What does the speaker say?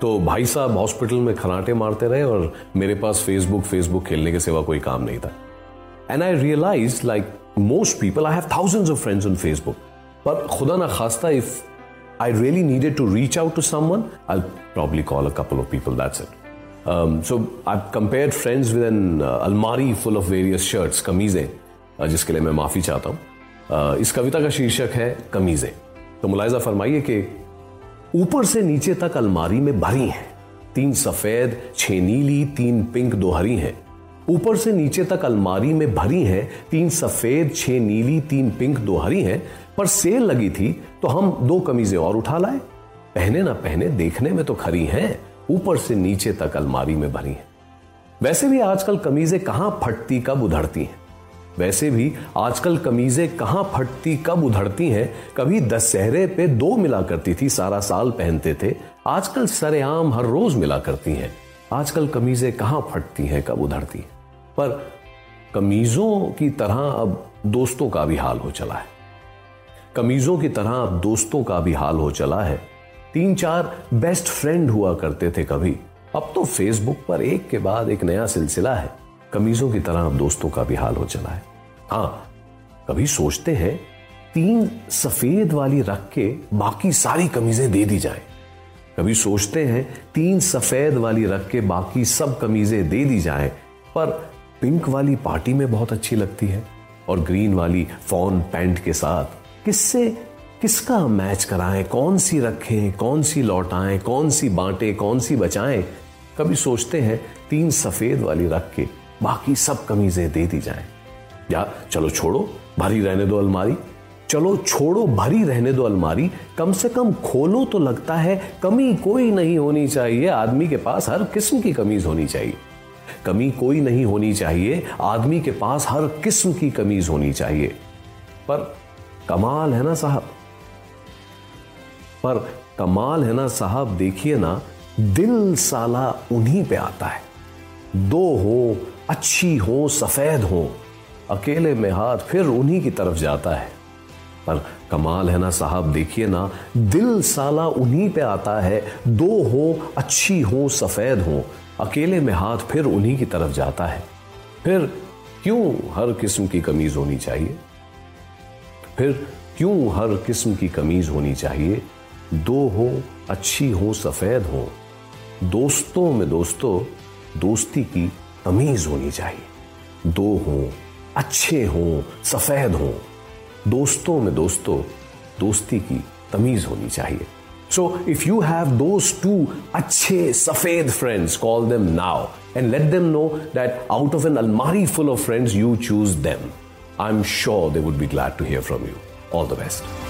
तो भाई साहब हॉस्पिटल में खनाटे मारते रहे और मेरे पास फेसबुक फेसबुक खेलने के सिवा कोई काम नहीं था। And I realise like most people I have thousands of friends on Facebook पर खुदा ना खास्ता if I really needed to reach out to someone I probably call a couple of people that's it so I compare friends with an अलमारी full of various shirts कमीजें जिसके लिए मैं माफ़ी चाहता हूँ। Uh, इस कविता का शीर्षक है कमीजें। तो मुलायजा फरमाइए कि ऊपर से नीचे तक अलमारी में भरी हैं। तीन सफ़ेद, छह नीली, तीन पिंक दो हरी हैं। ऊपर से नीचे तक अलमारी में भरी हैं, तीन सफ़ेद, छह नीली, तीन पिंक दो हरी हैं। पर सेल लगी थी तो हम दो कमीजें और उठा लाए। पहने ना पहने देखने में तो खरी हैं, ऊपर से नीचे तक अलमारी में भरी हैं। वैसे भी आजकल कमीजें कहाँ फटती, कब उधड़ती हैं? वैसे भी आजकल कमीजें कहाँ फटती, कब उधड़ती हैं, कभी दशहरे पे दो मिला करती थी, सारा साल पहनते थे, आजकल सरेआम हर रोज मिला करती हैं। आजकल कमीजें कहाँ फटती हैं, कब उधड़ती हैं। पर कमीजों की तरह अब दोस्तों का भी हाल हो चला है। कमीजों की तरह अब दोस्तों का भी हाल हो चला है। तीन चार बेस्ट फ्रेंड हुआ करते थे कभी। अब तो फेसबुक पर एक के बाद एक नया सिलसिला है। कमीजों की तरह दोस्तों का भी हाल हो चला है। हाँ कभी सोचते हैं, तीन सफ़ेद वाली रख के बाकी सारी कमीजें दे दी जाएँ। कभी सोचते हैं, तीन सफ़ेद वाली रख के बाकी सब कमीजें दे दी जाएँ, पर पिंक वाली पार्टी में बहुत अच्छी लगती है और ग्रीन वाली फॉन पैंट के साथ। किससे, किसका मैच कराएँ, कौन सी रखें, कौन सी लौटाएँ, कौन सी बांटें, कौन सी बचाएँ? कभी सोचते हैं, तीन सफ़ेद वाली रख के बाकी सब कमीजें दे दी जाएँ। या चलो छोड़ो भरी रहने दो अलमारी। चलो छोड़ो भरी रहने दो अलमारी। कम से कम खोलो तो लगता है कमी कोई नहीं होनी चाहिए। आदमी के पास हर किस्म की कमीज होनी चाहिए। कमी कोई नहीं होनी चाहिए। आदमी के पास हर किस्म की कमीज होनी चाहिए। पर कमाल है ना साहब? पर कमाल है ना साहब? देखिए ना, दिल साला उन्हीं पे आता है। दो हो अच्छी हो, सफ़ेद हो, अकेले में हाथ फिर उन्हीं की तरफ़ जाता है। पर कमाल है ना साहब, देखिए ना, दिल साला उन्हीं पे आता है, दो हो, अच्छी हो, सफ़ेद हो, अकेले में हाथ फिर उन्हीं की तरफ़ जाता है। फिर क्यों हर किस्म की कमीज होनी चाहिए? फिर क्यों हर किस्म की कमीज होनी चाहिए? दो हो, अच्छी हो, सफ़ेद हो। दोस्तों में दोस्तों, दोस्ती की तमीज होनी चाहिए। दो हो, अच्छे हो, सफ़ेद हो। दोस्तों में दोस्तों, दोस्ती की तमीज होनी चाहिए। So if you have those two अच्छे, सफ़ेद friends call them now and let them know that out of an अलमारी full of friends you choose them I am sure they would be glad to hear from you all the best